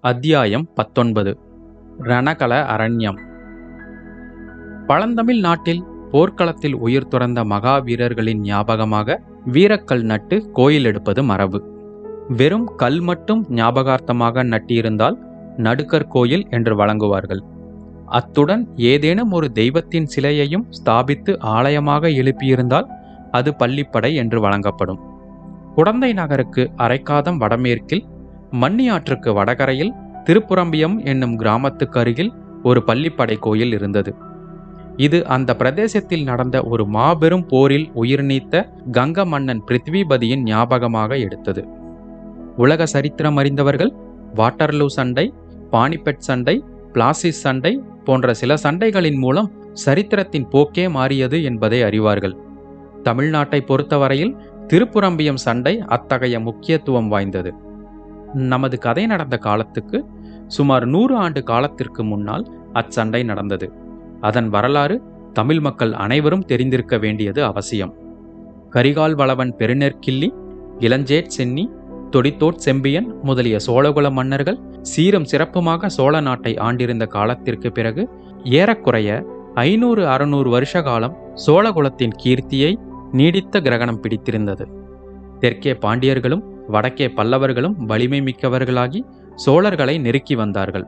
அத்தியாயம் பத்தொன்பது. ரணகல அரண்யம். பழந்தமிழ் நாட்டில் போர்க்களத்தில் உயிர் துறந்த மகாவீரர்களின் ஞாபகமாக வீரக்கல் நட்டு கோயில் எடுப்பது மரபு. வெறும் கல் மட்டும் ஞாபகார்த்தமாக நட்டியிருந்தால் நடுக்கர் கோயில் என்று வழங்குவார்கள். அத்துடன் ஏதேனும் ஒரு தெய்வத்தின் சிலையையும் ஸ்தாபித்து ஆலயமாக எழுப்பியிருந்தால் அது பள்ளிப்படை என்று வழங்கப்படும். குடந்தை நகருக்கு அரைக்காதம் வடமேற்கில் மண்ணியாற்றுக்கு வடகரையில் திருப்புரம்பியம் என்னும் கிராமத்துக்கு அருகில் ஒரு பள்ளிப்படை கோயில் இருந்தது. இது அந்த பிரதேசத்தில் நடந்த ஒரு மாபெரும் போரில் உயிர் நீத்த கங்க மன்னன் பிருத்விபதியின் ஞாபகமாக எடுத்தது. உலக சரித்திரம் அறிந்தவர்கள் வாட்டர்லூ சண்டை பானிபெட் சண்டை பிளாசிஸ் சண்டை போன்ற சில சண்டைகளின் மூலம் சரித்திரத்தின் போக்கே மாறியது என்பதை அறிவார்கள். தமிழ்நாட்டை பொறுத்தவரையில் திருப்புரம்பியம் சண்டை அத்தகைய முக்கியத்துவம் வாய்ந்தது. நமது கதை நடந்த காலத்துக்கு சுமார் நூறு ஆண்டு காலத்திற்கு முன்னால் அச்சண்டை நடந்தது. அதன் வரலாறு தமிழ் மக்கள் அனைவரும் தெரிந்திருக்க வேண்டியது அவசியம். கரிகால் வளவன் பெருநெற்கிள்ளி இளஞ்சேட் சென்னி தொடித்தோட் செம்பியன் முதலிய சோழகுல மன்னர்கள் சீரும் சிறப்புமாக சோழ நாட்டை ஆண்டிருந்த காலத்திற்கு பிறகு ஏறக்குறைய ஐநூறு அறுநூறு வருஷ காலம் சோழகுலத்தின் கீர்த்தியை நீடித்த கிரகணம் பிடித்திருந்தது. தெற்கே பாண்டியர்களும் வடக்கே பல்லவர்களும் வலிமை மிக்கவர்களாகி சோழர்களை நெருக்கி வந்தார்கள்.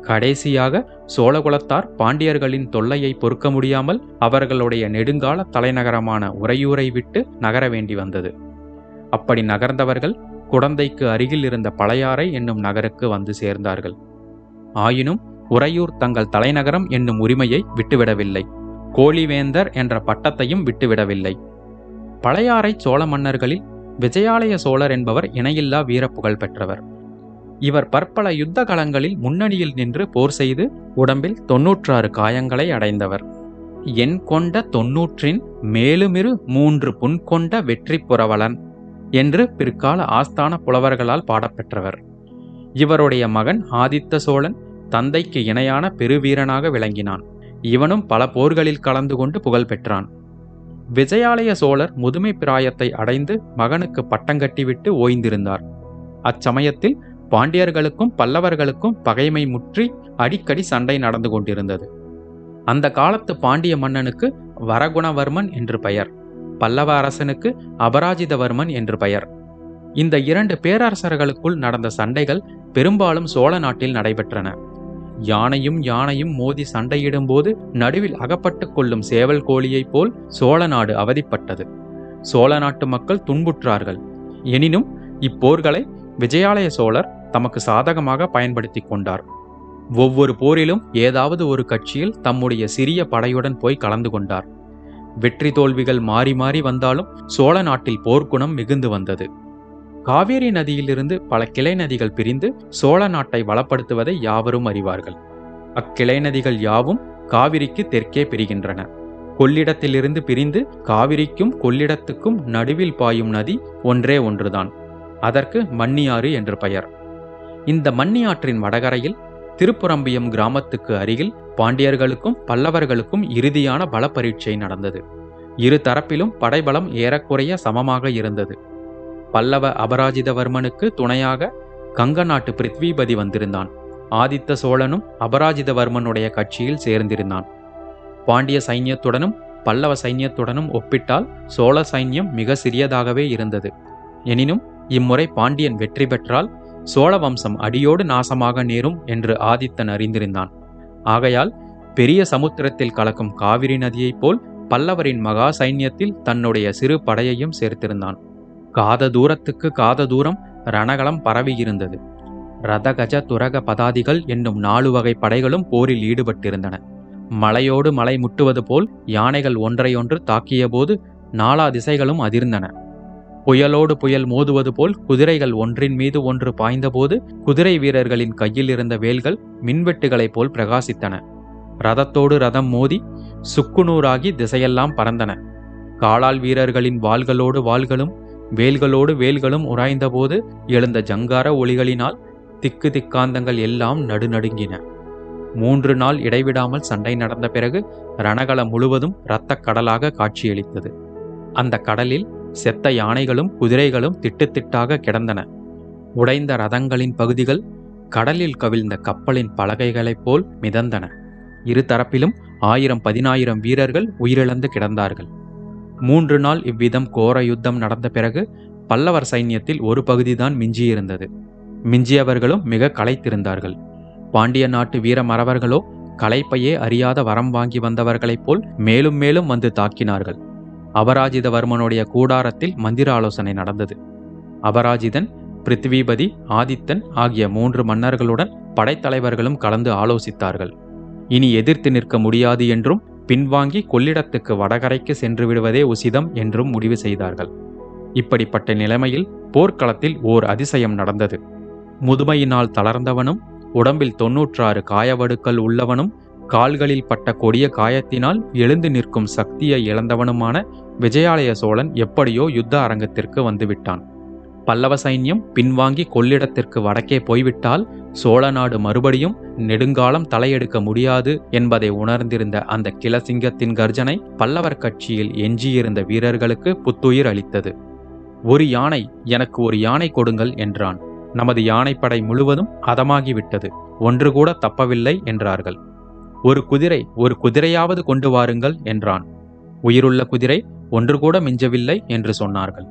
கடைசியாக சோழகுலத்தார் பாண்டியர்களின் தொல்லையை பொறுக்க முடியாமல் அவர்களுடைய நெடுங்கால தலைநகரமான உறையூரை விட்டு நகர வேண்டி வந்தது. அப்படி நகர்ந்தவர்கள் குடந்தைக்கு அருகில் இருந்த பழையாறை என்னும் நகருக்கு வந்து சேர்ந்தார்கள். ஆயினும் உறையூர் தங்கள் தலைநகரம் என்னும் உரிமையை விட்டுவிடவில்லை. கோழிவேந்தர் என்ற பட்டத்தையும் விட்டுவிடவில்லை. பழையாறை சோழ மன்னர்களில் விஜயாலய சோழர் என்பவர் இணையில்லா வீரப்புகழ் பெற்றவர். இவர் பற்பல யுத்த களங்களில் முன்னணியில் நின்று போர் செய்து உடம்பில் தொன்னூற்றாறு காயங்களை அடைந்தவர். என் கொண்ட தொன்னூற்றின் மேலுமிரு மூன்று புண் கொண்ட வெற்றி புரவலன் என்று பிற்கால ஆஸ்தான புலவர்களால் பாடப்பெற்றவர். இவருடைய மகன் ஆதித்த சோழன் தந்தைக்கு இணையான பெருவீரனாக விளங்கினான். இவனும் பல போர்களில் கலந்து கொண்டு புகழ் பெற்றான். விஜயாலய சோழர் முதுமை பிராயத்தை அடைந்து மகனுக்கு பட்டங்கட்டிவிட்டு ஓய்ந்திருந்தார். அச்சமயத்தில் பாண்டியர்களுக்கும் பல்லவர்களுக்கும் பகைமை முற்றி அடிக்கடி சண்டை நடந்து கொண்டிருந்தது. அந்த காலத்து பாண்டிய மன்னனுக்கு வரகுணவர்மன் என்று பெயர் பல்லவ அரசனுக்கு அபராஜிதவர்மன் என்று பெயர். இந்த இரண்டு பேரரசர்களுக்குள் நடந்த சண்டைகள் பெரும்பாலும் சோழ நாட்டில் நடைபெற்றன. யானையும் யானையும் மோதி சண்டையிடும்போது நடுவில் அகப்பட்டுக் கொள்ளும் சேவல் கோழியைப் போல் சோழ நாடு அவதிப்பட்டது. சோழ நாட்டு மக்கள் துன்புற்றார்கள். எனினும் இப்போர்களை விஜயாலய சோழர் தமக்கு சாதகமாக பயன்படுத்தி கொண்டார். ஒவ்வொரு போரிலும் ஏதாவது ஒரு கட்சியில் தம்முடைய சிறிய படையுடன் போய் கலந்து கொண்டார். வெற்றி தோல்விகள் மாறி மாறி வந்தாலும் சோழ நாட்டில் போர்க்குணம் மிகுந்து வந்தது. காவேரி நதியிலிருந்து பல கிளை நதிகள் பிரிந்து சோழ நாட்டை வளப்படுத்துவதை யாவரும் அறிவார்கள். அக்கிளை நதிகள் யாவும் காவிரிக்கு தெற்கே பிரிகின்றன. கொள்ளிடத்திலிருந்து பிரிந்து காவிரிக்கும் கொள்ளிடத்துக்கும் நடுவில் பாயும் நதி ஒன்றே ஒன்றுதான். அதற்கு மன்னியாறு என்று பெயர். இந்த மன்னியாற்றின் வடகரையில் திருப்புரம்பியம் கிராமத்துக்கு அருகில் பாண்டியர்களுக்கும் பல்லவர்களுக்கும் இறுதியான பல பரீட்சை நடந்தது. இரு தரப்பிலும் படைபலம் ஏறக்குறைய சமமாக இருந்தது. பல்லவ அபராஜிதவர்மனுக்கு துணையாக கங்க நாட்டு பிருத்விபதி வந்திருந்தான். ஆதித்த சோழனும் அபராஜிதவர்மனுடைய கட்சியில் சேர்ந்திருந்தான். பாண்டிய சைன்யத்துடனும் பல்லவ சைன்யத்துடனும் ஒப்பிட்டால் சோழ சைன்யம் மிக சிறியதாகவே இருந்தது. எனினும் இம்முறை பாண்டியன் வெற்றி பெற்றால் சோழ வம்சம் அடியோடு நாசமாக நேரும் என்று ஆதித்தன் அறிந்திருந்தான். ஆகையால் பெரிய சமுத்திரத்தில் கலக்கும் காவிரி நதியைப் போல் பல்லவரின் மகா சைன்யத்தில் தன்னுடைய சிறு படையையும் சேர்த்திருந்தான். காத தூரத்துக்கு காத தூரம் ரணகலம் பரவியிருந்தது. ரதகஜ துரக பதாதிகள் என்னும் நாலு வகை படைகளும் போரில் ஈடுபட்டிருந்தன. மலையோடு மலை முட்டுவது போல் யானைகள் ஒன்றையொன்று தாக்கியபோது நாலா திசைகளும் அதிர்ந்தன. புயலோடு புயல் மோதுவது போல் குதிரைகள் ஒன்றின் மீது ஒன்று பாய்ந்தபோது குதிரை வீரர்களின் கையில் இருந்த வேல்கள் மின்வெட்டுகளைப் போல் பிரகாசித்தன. ரதத்தோடு ரதம் மோதி சுக்குநூறாகி திசையெல்லாம் பறந்தன. காலால் வீரர்களின் வாள்களோடு வாள்களும் வேல்களோடு வேல்களும் உராய்ந்தபோது எழுந்த ஜங்கார ஒளிகளினால் திக்கு திக்காந்தங்கள் எல்லாம் நடுநடுங்கின. மூன்று நாள் இடைவிடாமல் சண்டை நடந்த பிறகு ரணகளம் முழுவதும் இரத்தக் கடலாக காட்சியளித்தது. அந்த கடலில் செத்த யானைகளும் குதிரைகளும் திட்டுத்திட்டாக கிடந்தன. உடைந்த ரதங்களின் பகுதிகள் கடலில் கவிழ்ந்த கப்பலின் பலகைகளைப் போல் மிதந்தன. இரு தரப்பிலும் ஆயிரம் பதினாயிரம் வீரர்கள் உயிரிழந்து கிடந்தார்கள். மூன்று நாள் இவ்விதம் கோர யுத்தம் நடந்த பிறகு பல்லவர் சைன்யத்தில் ஒரு பகுதிதான் மிஞ்சியிருந்தது. மிஞ்சியவர்களும் மிக களைத்திருந்தார்கள். பாண்டிய நாட்டு வீர மறவர்களோ களைப்பையே அறியாத வரம் வாங்கி வந்தவர்களைப் போல் மேலும் மேலும் வந்து தாக்கினார்கள். அபராஜிதவர்மனுடைய கூடாரத்தில் மந்திர ஆலோசனை நடந்தது. அபராஜிதன் பிருத்திவிபதி ஆதித்தன் ஆகிய மூன்று மன்னர்களுடன் படைத்தலைவர்களும் கலந்து ஆலோசித்தார்கள். இனி எதிர்த்து நிற்க முடியாது என்றும் பின்வாங்கி கொள்ளிடத்துக்கு வடகரைக்கு சென்று விடுவதே உசிதம் என்றும் முடிவு செய்தார்கள். இப்படிப்பட்ட நிலைமையில் போர்க்களத்தில் ஓர் அதிசயம் நடந்தது. முதுமையினால் தளர்ந்தவனும் உடம்பில் தொன்னூற்றாறு காயவடுக்கள் உள்ளவனும் கால்களில் பட்ட கொடிய காயத்தினால் எழுந்து நிற்கும் சக்தியை இழந்தவனுமான விஜயாலய சோழன் எப்படியோ யுத்த அரங்கத்திற்கு வந்துவிட்டான். பல்லவ சைன்யம் பின்வாங்கி கொள்ளிடத்திற்கு வடக்கே போய்விட்டால் சோழ நாடு மறுபடியும் நெடுங்காலம் தலையெடுக்க முடியாது என்பதை உணர்ந்திருந்த அந்த கிளசிங்கத்தின் கர்ஜனை பல்லவர் கட்சியில் எஞ்சியிருந்த வீரர்களுக்கு புத்துயிர் அளித்தது. ஒரு யானை எனக்கு ஒரு யானை கொடுங்கள் என்றான். நமது யானைப்படை முழுவதும் அதமாகிவிட்டது ஒன்று கூட தப்பவில்லை என்றார்கள். ஒரு குதிரை ஒரு குதிரையாவது கொண்டு வாருங்கள் என்றான். உயிருள்ள குதிரை ஒன்று கூட மிஞ்சவில்லை என்று சொன்னார்கள்.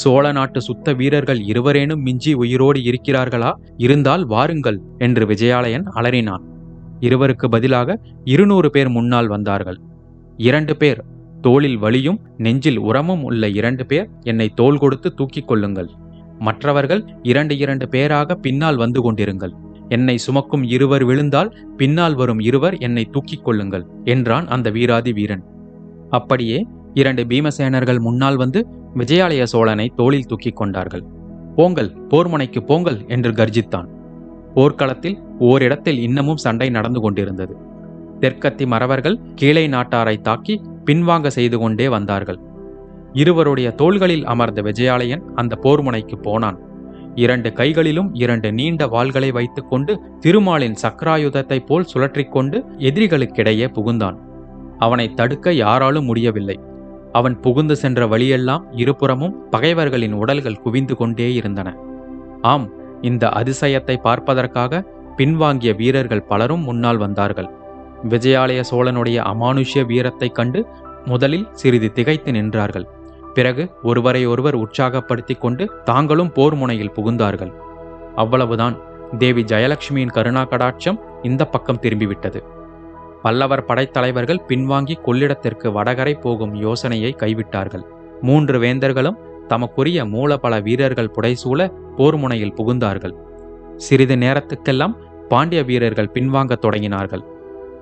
சோழ நாட்டு சுத்த வீரர்கள் இருவரேனும் மிஞ்சி உயிரோடு இருக்கிறார்களா? இருந்தால் வாருங்கள் என்று விஜயாலயன் அலறினான். இருவருக்கு பதிலாக இருநூறு பேர் முன்னால் வந்தார்கள். இரண்டு பேர் தோளில் வலியும் நெஞ்சில் உரமும் உள்ள இரண்டு பேர் என்னை தோள் கொடுத்து தூக்கிக் கொள்ளுங்கள். மற்றவர்கள் இரண்டு இரண்டு பேராக பின்னால் வந்து கொண்டிருங்கள். என்னை சுமக்கும் இருவர் விழுந்தால் பின்னால் வரும் இருவர் என்னை தூக்கிக் கொள்ளுங்கள் என்றான் அந்த வீராதி வீரன். அப்படியே இரண்டு பீமசேனர்கள் முன்னால் வந்து விஜயாலய சோழனை தோளில் தூக்கிக் கொண்டார்கள். போங்கள் போர்முனைக்கு போங்கள் என்று கர்ஜித்தான். போர்க்களத்தில் ஓரிடத்தில் இன்னமும் சண்டை நடந்து கொண்டிருந்தது. தெற்கத்தி மறவர்கள் கீழே நாட்டாரை தாக்கி பின்வாங்க செய்து கொண்டே வந்தார்கள். இருவருடைய தோள்களில் அமர்ந்த விஜயாலயன் அந்த போர்முனைக்கு போனான். இரண்டு கைகளிலும் இரண்டு நீண்ட வாள்களை வைத்துக்கொண்டு திருமாலின் சக்கராயுதத்தைப் போல் சுழற்றிக்கொண்டு எதிரிகளுக்கிடையே புகுந்தான். அவனை தடுக்க யாராலும் முடியவில்லை. அவன் புகுந்து சென்ற வழியெல்லாம் இருபுறமும் பகைவர்களின் உடல்கள் குவிந்து கொண்டே இருந்தன. ஆம் இந்த அதிசயத்தை பார்ப்பதற்காக பின்வாங்கிய வீரர்கள் பலரும் முன்னால் வந்தார்கள். விஜயாலய சோழனுடைய அமானுஷ்ய வீரத்தைக் கண்டு முதலில் சிறிது திகைத்து நின்றார்கள். பிறகு ஒருவரை ஒருவர் உற்சாகப்படுத்திக் கொண்டு தாங்களும் போர் முனையில் புகுந்தார்கள். அவ்வளவுதான். தேவி ஜெயலட்சுமியின் கருணா கடாட்சம் இந்த பக்கம் திரும்பிவிட்டது. பல்லவர் படைத்தலைவர்கள் பின்வாங்கி கொள்ளிடத்திற்கு வடகரை போகும் யோசனையை கைவிட்டார்கள். மூன்று வேந்தர்களும் தமக்குரிய மூலபல வீரர்கள் புடைசூழ போர் முனையில் புகுந்தார்கள். சிறிது நேரத்துக்கெல்லாம் பாண்டிய வீரர்கள் பின்வாங்கத் தொடங்கினார்கள்.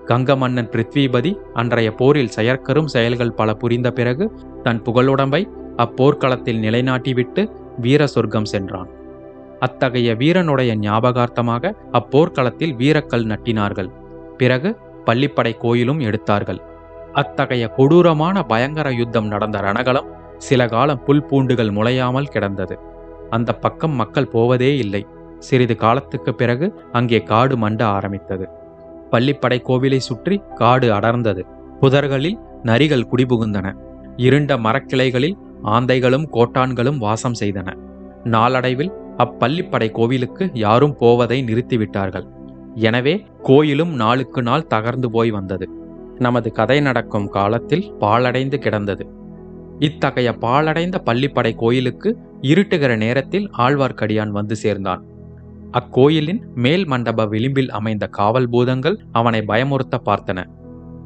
கங்க மன்னன் பிருத்விபதி அன்றைய போரில் செயற்கரும் செயல்கள் பல புரிந்த பிறகு தன் புகழுடம்பை அப்போர்க்களத்தில் நிலைநாட்டிவிட்டு வீர சொர்க்கம் சென்றான். அத்தகைய வீரனுடைய ஞாபகார்த்தமாக அப்போர்க்களத்தில் வீரக்கல் நட்டினார்கள். பிறகு பள்ளிப்படை கோயிலும் எடுத்தார்கள். அத்தகைய கொடூரமான பயங்கர யுத்தம் நடந்த ரணகலம் சில காலம் புல் பூண்டுகள் முளையாமல் கிடந்தது. அந்த பக்கம் மக்கள் போவதே இல்லை. சிறிது காலத்துக்கு பிறகு அங்கே காடு மண்ட ஆரம்பித்தது. பள்ளிப்படை கோவிலை சுற்றி காடு அடர்ந்தது. புதர்களில் நரிகள் குடிபுகுந்தன. இருண்ட மரக்கிளைகளில் ஆந்தைகளும் கோட்டான்களும் வாசம் செய்தன. நாளடைவில் அப்பள்ளிப்படை கோவிலுக்கு யாரும் போவதை நிறுத்திவிட்டார்கள். எனவே கோயிலும் நாளுக்கு நாள் தகர்ந்து போய் வந்தது. நமது கதை நடக்கும் காலத்தில் பாழடைந்து கிடந்தது. இத்தகைய பாழடைந்த பள்ளிப்படை கோயிலுக்கு இருட்டுகிற நேரத்தில் ஆழ்வார்க்கடியான் வந்து சேர்ந்தான். அக்கோயிலின் மேல் மண்டப விளிம்பில் அமைந்த காவல் பூதங்கள் அவனை பயமுறுத்த பார்த்தன.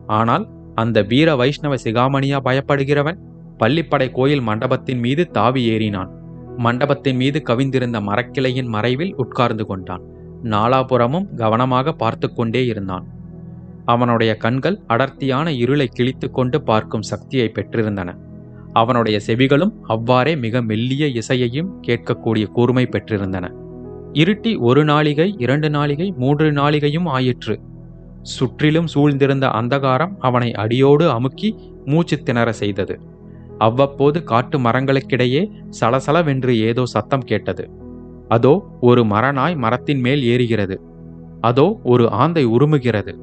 ஆனால் அந்த வீர வைஷ்ணவ சிகாமணியா பயப்படுகிறவன்? பள்ளிப்படை கோயில் மண்டபத்தின் மீது தாவி ஏறினான். மண்டபத்தின் மீது கவிந்திருந்த மரக்கிளையின் மறைவில் உட்கார்ந்து கொண்டான். நாலாபுறமும் கவனமாக பார்த்து கொண்டே இருந்தான். அவனுடைய கண்கள் அடர்த்தியான இருளை கிழித்து கொண்டு பார்க்கும் சக்தியை பெற்றிருந்தன. அவனுடைய செவிகளும் அவ்வாறே மிக மெல்லிய இசையையும் கேட்கக்கூடிய கூர்மை பெற்றிருந்தன. இருட்டி ஒரு நாளிகை இரண்டு நாளிகை மூன்று நாளிகையும் ஆயிற்று. சுற்றிலும் சூழ்ந்திருந்த அந்தகாரம் அவனை அடியோடு அமுக்கி மூச்சு திணற செய்தது. அவ்வப்போது காட்டு மரங்களுக்கிடையே சலசலவென்று ஏதோ சத்தம் கேட்டது. அதோ ஒரு மரநாய் மரத்தின் மேல் ஏறுகிறது. அதோ ஒரு ஆந்தை உருமுகிறது.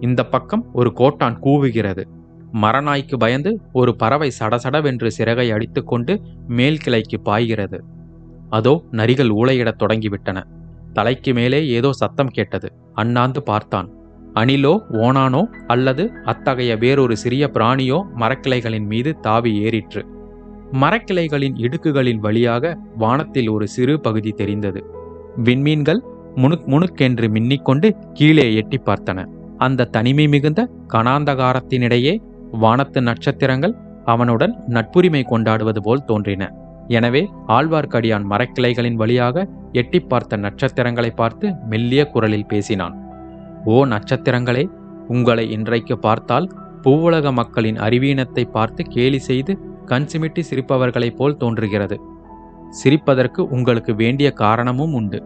இந்த பக்கம் ஒரு கோட்டான் கூவுகிறது. மரநாய்க்கு பயந்து ஒரு பறவை சடசடவென்று சிறகை அடித்துக்கொண்டு மேல் கிளைக்கு பாய்கிறது. அதோ நரிகள் ஊளையிடத் தொடங்கிவிட்டன. தலைக்கு மேலே ஏதோ சத்தம் கேட்டது. அண்ணாந்து பார்த்தான். அணிலோ ஓனானோ அல்லது அத்தகைய வேறொரு சிறிய பிராணியோ மரக்கிளைகளின் மீது தாவி ஏறிற்று. மரக்கிளைகளின் இடுக்குகளின் வழியாக வானத்தில் ஒரு சிறு பகுதி தெரிந்தது. விண்மீன்கள் முணுக் முணுக்கென்று மின்னிக்கொண்டு கீழே எட்டி பார்த்தன. அந்த தனிமை மிகுந்த கணாந்தகாரத்தினிடையே வானத்து நட்சத்திரங்கள் அவனுடன் நட்புரிமை கொண்டாடுவது போல் தோன்றின. எனவே ஆழ்வார்க்கடியான் மரக்கிளைகளின் வழியாக எட்டி பார்த்த நட்சத்திரங்களை பார்த்து மெல்லிய குரலில் பேசினான். ஓ நட்சத்திரங்களே உங்களை இன்றைக்கு பார்த்தால் பூவுலக மக்களின் அறிவீனத்தை பார்த்து கேலி செய்து கண் சிமிட்டி சிரிப்பவர்களைப் போல் தோன்றுகிறது. சிரிப்பதற்கு உங்களுக்கு வேண்டிய காரணமும் உண்டு.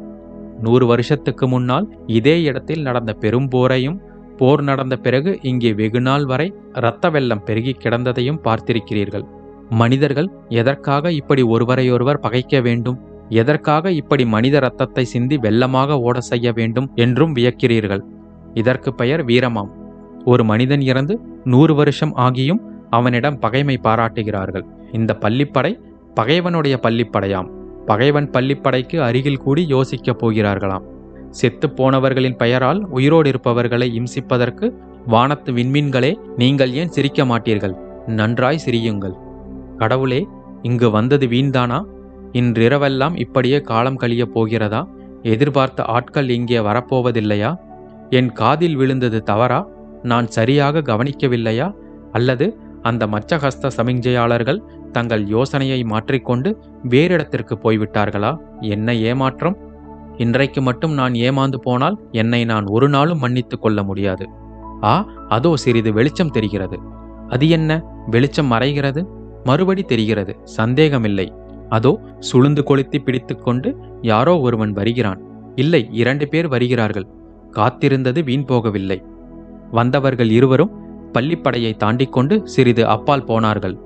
நூறு வருஷத்துக்கு முன்னால் இதே இடத்தில் நடந்த பெரும் போரையும் போர் நடந்த பிறகு இங்கே வெகுநாள் வரை இரத்த வெள்ளம் பெருகி கிடந்ததையும் பார்த்திருக்கிறீர்கள். மனிதர்கள் எதற்காக இப்படி ஒருவரையொருவர் பகைக்க வேண்டும்? எதற்காக இப்படி மனித ரத்தத்தை சிந்தி வெள்ளமாக ஓட செய்ய வேண்டும் என்றும் வியக்கிறீர்கள்? இதற்கு பெயர் வீரமாம். ஒரு மனிதன் இறந்து நூறு வருஷம் ஆகியும் அவனிடம் பகைமை பாராட்டுகிறார்கள். இந்த பள்ளிப்படை பகைவனுடைய பள்ளிப்படையாம். பகைவன் பள்ளிப்படைக்கு அருகில் கூடி யோசிக்கப் போகிறார்களாம். செத்து போனவர்களின் பெயரால் உயிரோடு இருப்பவர்களை இம்சிப்பதற்கு வானத்து விண்மீன்களே நீங்கள் ஏன் சிரிக்க மாட்டீர்கள்? நன்றாய் சிரியுங்கள். கடவுளே இங்கு வந்தது வீண்தானா? இன்றிரவெல்லாம் இப்படியே காலம் கழியப் போகிறதா? எதிர்பார்த்த ஆட்கள் இங்கே வரப்போவதில்லையா? என் காதில் விழுந்தது தவறா? நான் சரியாக கவனிக்கவில்லையா? அல்லது அந்த மச்சஹஸ்த சமிஞ்சையாளர்கள் தங்கள் யோசனையை மாற்றிக்கொண்டு வேறிடத்திற்கு போய்விட்டார்களா? என்ன ஏமாற்றம்? இன்றைக்கு மட்டும் நான் ஏமாந்து போனால் என்னை நான் ஒரு நாளும் மன்னித்துக் கொள்ள முடியாது. ஆ அதோ சிறிது வெளிச்சம் தெரிகிறது. அது என்ன? வெளிச்சம் மறைகிறது? மறுபடி தெரிகிறது. சந்தேகமில்லை. அதோ சுளுந்து கொளுத்தி பிடித்துக்கொண்டு யாரோ ஒருவன் வருகிறான். இல்லை இரண்டு பேர் வருகிறார்கள். காத்திருந்தது வீண் போகவில்லை. வந்தவர்கள் இருவரும் பள்ளிப்படையை தாண்டிக் கொண்டு சிறிது அப்பால் போனார்கள்.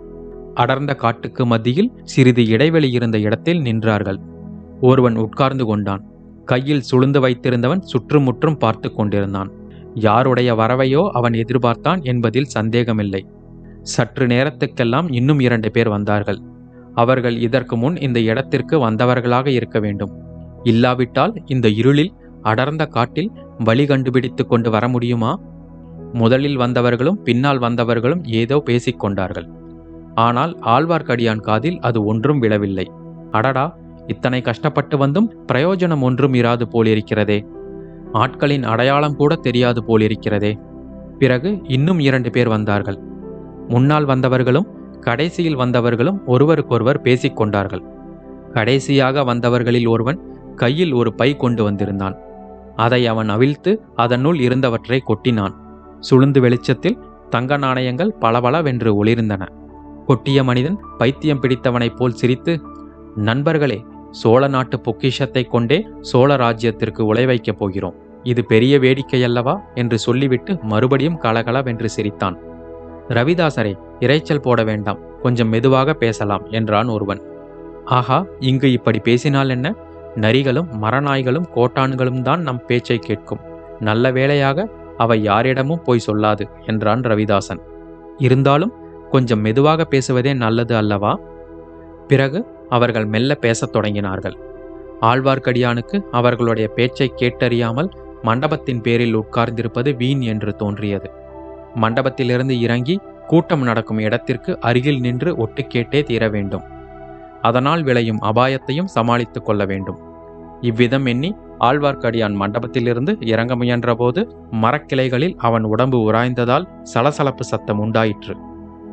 அடர்ந்த காட்டுக்கு மத்தியில் சிறிது இடைவெளி இருந்த இடத்தில் நின்றார்கள். ஒருவன் உட்கார்ந்து கொண்டான். கையில் சுளுந்து வைத்திருந்தவன் சுற்றுமுற்றும் பார்த்து கொண்டிருந்தான். யாருடைய வரவையோ அவன் எதிர்பார்த்தான் என்பதில் சந்தேகமில்லை. சற்று நேரத்துக்கெல்லாம் இன்னும் இரண்டு பேர் வந்தார்கள். அவர்கள் இதற்கு முன் இந்த இடத்திற்கு வந்தவர்களாக இருக்க வேண்டும். இல்லாவிட்டால் இந்த இருளில் அடர்ந்த காட்டில் வழி கண்டுபிடித்து கொண்டு வர முடியுமா? முதலில் வந்தவர்களும் பின்னால் வந்தவர்களும் ஏதோ பேசிக்கொண்டார்கள். ஆனால் ஆழ்வார்க்கடியான் காதில் அது ஒன்றும் விழவில்லை. அடடா இத்தனை கஷ்டப்பட்டு வந்தும் பிரயோஜனம் ஒன்றும் இராது போலிருக்கிறதே. ஆட்களின் அடையாளம் கூட தெரியாது போலிருக்கிறதே. பிறகு இன்னும் இரண்டு பேர் வந்தார்கள். முன்னால் வந்தவர்களும் கடைசியில் வந்தவர்களும் ஒருவருக்கொருவர் பேசிக்கொண்டார்கள். கடைசியாக வந்தவர்களில் ஒருவன் கையில் ஒரு பை கொண்டு வந்திருந்தான். அதை அவன் அவிழ்த்து அதனுள் இருந்தவற்றை கொட்டினான். சுளுந்து வெளிச்சத்தில் தங்க நாணயங்கள் பளபளவென்று ஒளிர்ந்தன. கொட்டிய மனிதன் பைத்தியம் பிடித்தவனைப் போல் சிரித்து நண்பர்களே சோழ நாட்டு பொக்கிஷத்தை கொண்டே சோழ ராஜ்யத்திற்கு உலை வைக்கப் போகிறோம். இது பெரிய வேடிக்கையல்லவா? என்று சொல்லிவிட்டு மறுபடியும் கலகலவென்று சிரித்தான். ரவிதாசரே இரைச்சல் போட வேண்டாம். கொஞ்சம் மெதுவாக பேசலாம் என்றான் ஒருவன். ஆஹா இங்கு இப்படி பேசினால் என்ன? நரிகளும் மரநாய்களும் கோட்டான்களும் தான் நம் பேச்சை கேட்கும். நல்ல வேளையாக அவை யாரிடமும் போய் சொல்லாது என்றான் ரவிதாசன். இருந்தாலும் கொஞ்சம் மெதுவாக பேசுவதே நல்லது அல்லவா? பிறகு அவர்கள் மெல்ல பேசத் தொடங்கினார்கள். ஆழ்வார்க்கடியானுக்கு அவர்களுடைய பேச்சை கேட்டறியாமல் மண்டபத்தின் பேரில் உட்கார்ந்திருப்பது வீண் என்று தோன்றியது. மண்டபத்திலிருந்து இறங்கி கூட்டம் நடக்கும் இடத்திற்கு அருகில் நின்று ஒட்டு கேட்டே தீர வேண்டும். அதனால் விளையும் அபாயத்தையும் சமாளித்துக் கொள்ள வேண்டும். இவ்விதம் எண்ணி ஆழ்வார்க்கடியான் மண்டபத்திலிருந்து இறங்க முயன்றபோது மரக்கிளைகளில் அவன் உடம்பு உராய்ந்ததால் சலசலப்பு சத்தம் உண்டாயிற்று.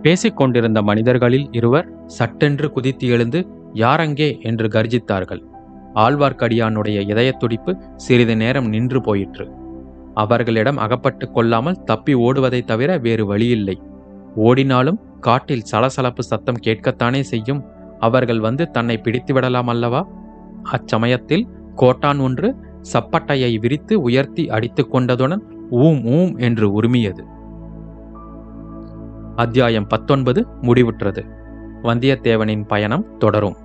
பேசிக் கொண்டிருந்த மனிதர்களில் இருவர் சட்டென்று குதித்து எழுந்து யாரங்கே? என்று கர்ஜித்தார்கள். ஆழ்வார்க்கடியானுடைய இதயத்துடிப்பு சிறிது நேரம் நின்று போயிற்று. அவர்களிடம் அகப்பட்டு கொள்ளாமல் தப்பி ஓடுவதைத் தவிர வேறு வழியில்லை. ஓடினாலும் காட்டில் சலசலப்பு சத்தம் கேட்கத்தானே செய்யும். அவர்கள் வந்து தன்னை பிடித்து விடலாம் அல்லவா? அச்சமயத்தில் கோட்டான் ஒன்று சப்பட்டையை விரித்து உயர்த்தி அடித்து கொண்டதுடன் ஊம் ஊம் என்று உருமியது. அத்தியாயம் பத்தொன்பது முடிவுற்றது. வந்தியத்தேவனின் பயணம் தொடரும்.